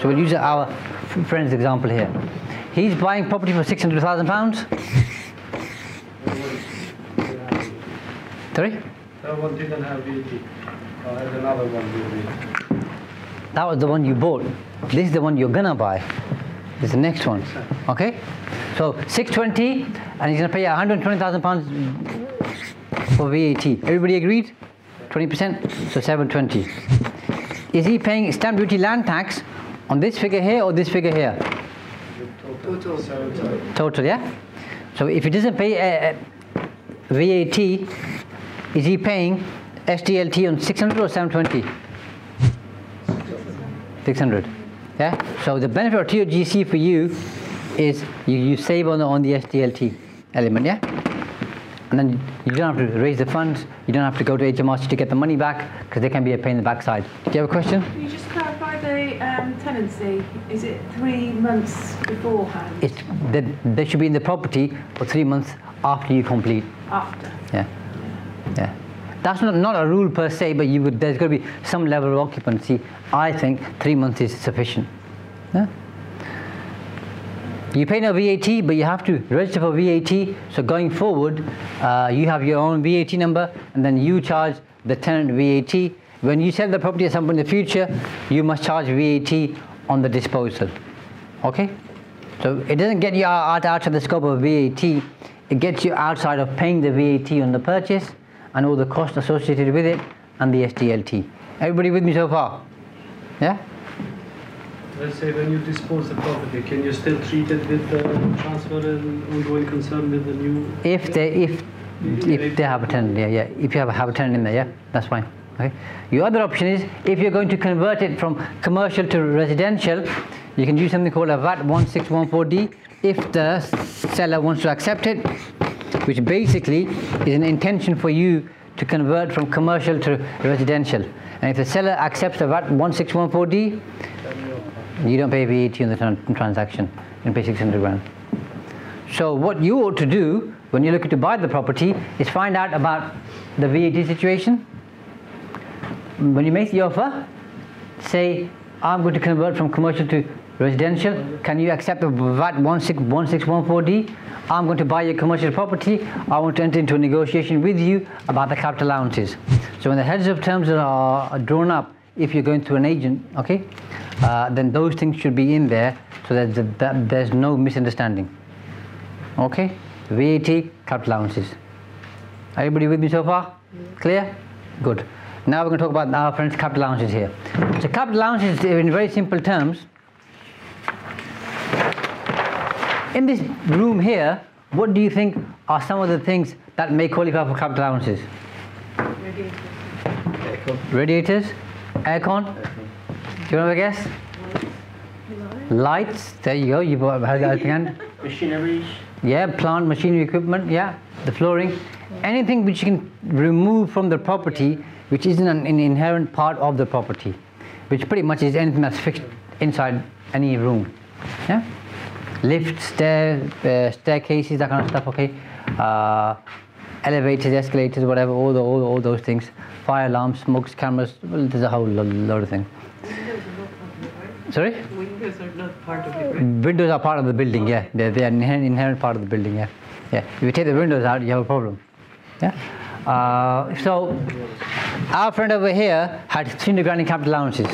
So we'll use our friend's example here. He's buying property for six hundred thousand pounds. Sorry, That one didn't have VAT. I had another one that was the one you bought. This is the one you're gonna buy. This is the next one. Okay. So six twenty, and he's gonna pay one hundred twenty thousand pounds for VAT. Everybody agreed? Twenty percent. So seven twenty. Is he paying stamp duty land tax on this figure here or this figure here? Total. Total. Total, yeah? So if he doesn't pay uh, uh, VAT, is he paying SDLT on 600 or 720? 600. Yeah? So the benefit of TOGC for you is you, you save on the, on the SDLT element, yeah? And then you don't have to raise the funds, you don't have to go to HMRC to get the money back because they can be a pain in the backside. Do you have a question? Can you just clarify the um, tenancy? Is it three months beforehand? It's, they, they should be in the property for three months after you complete. After? Yeah, yeah. That's not, not a rule per se, but you would, there's got to be some level of occupancy. I think three months is sufficient. Yeah? You pay no VAT, but you have to register for VAT. So going forward, uh, you have your own VAT number, and then you charge the tenant VAT. When you sell the property to someone in the future, you must charge VAT on the disposal. Okay? So it doesn't get you out, out of the scope of VAT. It gets you outside of paying the VAT on the purchase and all the costs associated with it and the SDLT. Everybody with me so far? Yeah? Let's say when you dispose the property, can you still treat it with the transfer and ongoing concern with the new? If they if if they have a tenant, yeah, yeah. If you have a, have a tenant in there, yeah, that's fine. Okay. Your other option is if you're going to convert it from commercial to residential, you can use something called a VAT 1614D if the seller wants to accept it, which basically is an intention for you to convert from commercial to residential. And if the seller accepts the VAT 1614D, you don't pay VAT on the tran- transaction. You pay 600 grand. So what you ought to do when you're looking to buy the property is find out about the VAT situation. When you make the offer, say, I'm going to convert from commercial to residential. Can you accept the VAT 1614D? I'm going to buy your commercial property. I want to enter into a negotiation with you about the capital allowances. So when the heads of terms are drawn up, if you're going through an agent, okay, uh, then those things should be in there so that, that there's no misunderstanding. Okay? VAT, capital allowances. Everybody with me so far? Clear? Good. Now we're going to talk about our friends' capital allowances here. So capital allowances, in very simple terms, in this room here, what do you think are some of the things that may qualify for capital allowances? Radiators, aircon. Radiators, aircon. Do you want to guess? Lights. There you go. You've heard that again. Machineries. Yeah, plant, machinery, equipment. Yeah, the flooring. Anything which you can remove from the property, which isn't an, an inherent part of the property, which pretty much is anything that's fixed inside any room. Yeah. Lifts, stair, uh, staircases, that kind of stuff. Okay. Uh, elevators, escalators, whatever. All, the, all, all those things. Fire alarms, smokes, cameras. Well, there's a whole lo- load of things. Sorry. Windows are not part of it, right? Windows are part of the building, yeah. They're, they're an inherent, inherent part of the building, yeah. Yeah. If you take the windows out, you have a problem. Yeah. Uh, so, our friend over here had 300 grand in capital allowances.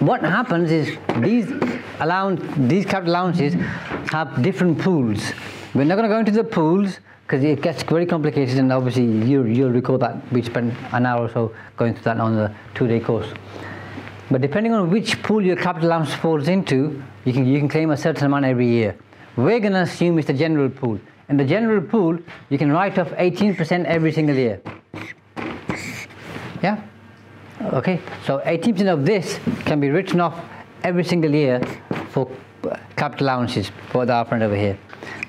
What happens is these allowance, these capital allowances have different pools. We're not going to go into the pools because it gets very complicated, and obviously you, you'll recall that we spent an hour or so going through that on the two-day course. But depending on which pool your capital allowance falls into, you can, you can claim a certain amount every year. We're going to assume it's the general pool. In the general pool, you can write off 18% every single year. Yeah? Okay, so 18% of this can be written off every single year for capital allowances for the our over here.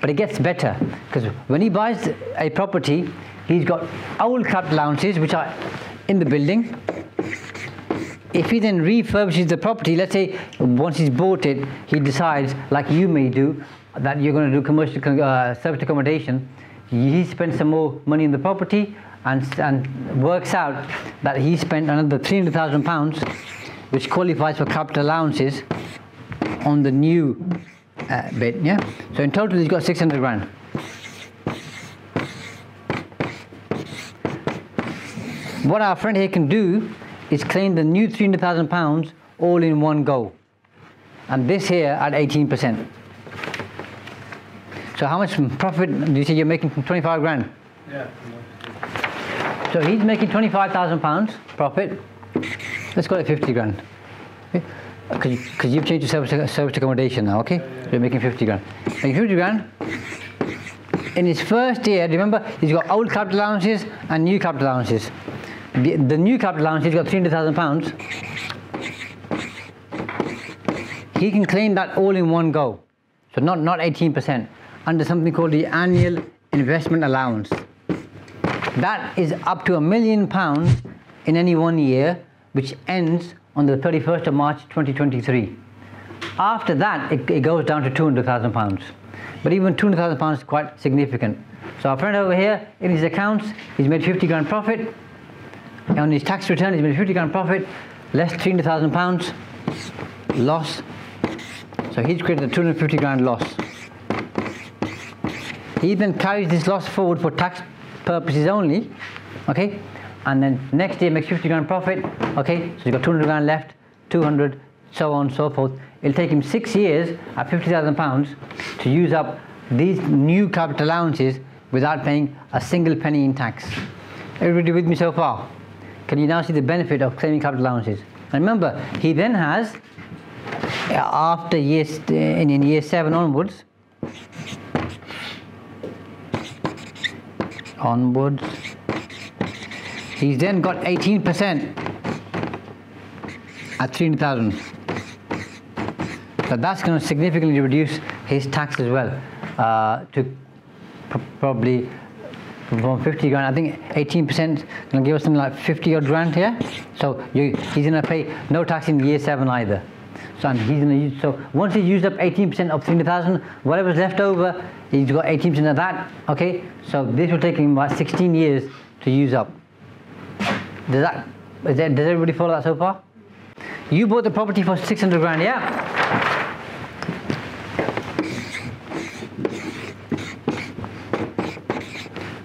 But it gets better because when he buys a property, he's got old capital allowances which are in the building. If he then refurbishes the property, let's say once he's bought it, he decides, like you may do, that you're going to do commercial uh, service accommodation, he spends some more money in the property and, and works out that he spent another 300,000 pounds, which qualifies for capital allowances on the new uh, bit. Yeah. So in total, he's got 600 grand. What our friend here can do is claim the new 300,000 pounds all in one go, and this here at 18%. So how much profit do you say you're making from 25 grand? Yeah. So he's making 25,000 pounds profit. Let's call it 50 grand. Because you've changed to service, service accommodation now, okay? So you're making 50 grand. Making 50 grand. In his first year, remember, he's got old capital allowances and new capital allowances. The, the new capital allowance, he's got 300,000 pounds. He can claim that all in one go. So not, not 18%, under something called the annual investment allowance. That is up to a million pounds in any one year, which ends on the 31st of March 2023. After that, it, it goes down to 200,000 pounds. But even 200,000 pounds is quite significant. So our friend over here, in his accounts, he's made 50 grand profit. On his tax return, he's made 50 grand profit, less 300,000 pounds loss. So he's created a 250 grand loss. He then carries this loss forward for tax purposes only, okay? And then next year makes 50 grand profit, okay? So you've got 200 grand left, 200, so on and so forth. It'll take him six years at 50,000 pounds to use up these new capital allowances without paying a single penny in tax. Everybody with me so far? Can you now see the benefit of claiming capital allowances? And remember, he then has, after year, in, in year seven onwards, onwards. He's then got 18% at 300,000. So that's going to significantly reduce his tax as well uh, to pr- probably from 50 grand. I think 18% going to give us something like 50 odd grand here. So you, he's going to pay no tax in year seven either. So he's going to use, so once he's used up 18% of 300,000, whatever's left over, he's got 18% of that. Okay, so this will take him about 16 years to use up. Does that, is that does everybody follow that so far? You bought the property for 600 grand, yeah?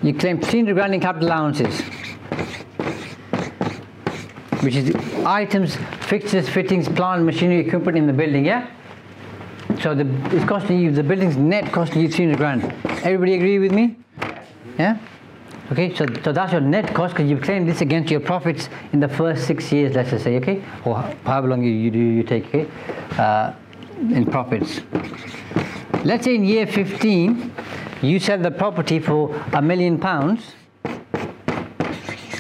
You claim 300 grand in capital allowances, which is items, fixtures, fittings, plant, machinery, equipment in the building, yeah? So the, it's costing you, the building's net costing you 300 grand. Everybody agree with me? Yeah? Okay, so, so that's your net cost because you've claimed this against your profits in the first six years, let's just say, okay? Or however long you, you do you take, okay? Uh, in profits. Let's say in year 15, you sell the property for a million pounds.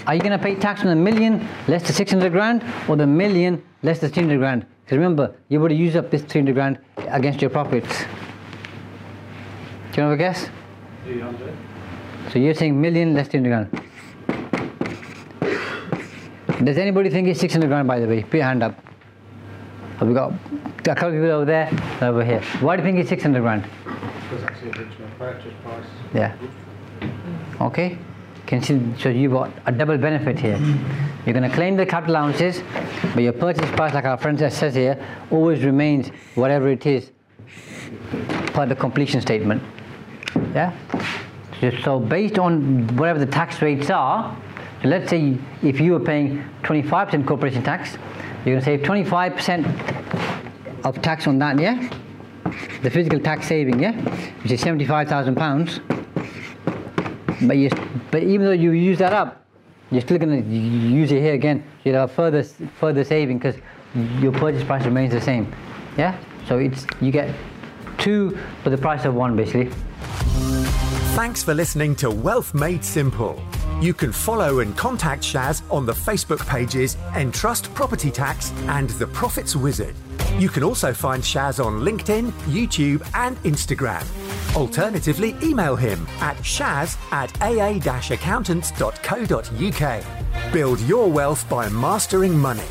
Are you going to pay tax on the million less the 600 grand or the million less the 300 grand? Remember, you would used up this 300 grand against your profits. Do you have a guess? 300. So you're saying million less 300 grand. Does anybody think it's 600 grand, by the way? Put your hand up. Have we got a couple of people over there, over here? Why do you think it's 600 grand? Because that's the original purchase price. Yeah. Okay. Can see, so you've got a double benefit here. You're going to claim the capital allowances, but your purchase price, like our friend says here, always remains whatever it is per the completion statement. Yeah. So- based on whatever the tax rates are, so let's say if you were paying 25% corporation tax, you're going to save 25% of tax on that, yeah? The physical tax saving, yeah? Which is 75,000 pounds. But you, but even though you use that up, you're still going to use it here again. You know, have further further saving because your purchase price remains the same. Yeah. So it's you get two for the price of one, basically. Thanks for listening to Wealth Made Simple. You can follow and contact Shaz on the Facebook pages Entrust Property Tax and The Profits Wizard. You can also find Shaz on LinkedIn, YouTube, and Instagram. Alternatively, email him at shaz at aa-accountants.co.uk. Build your wealth by mastering money.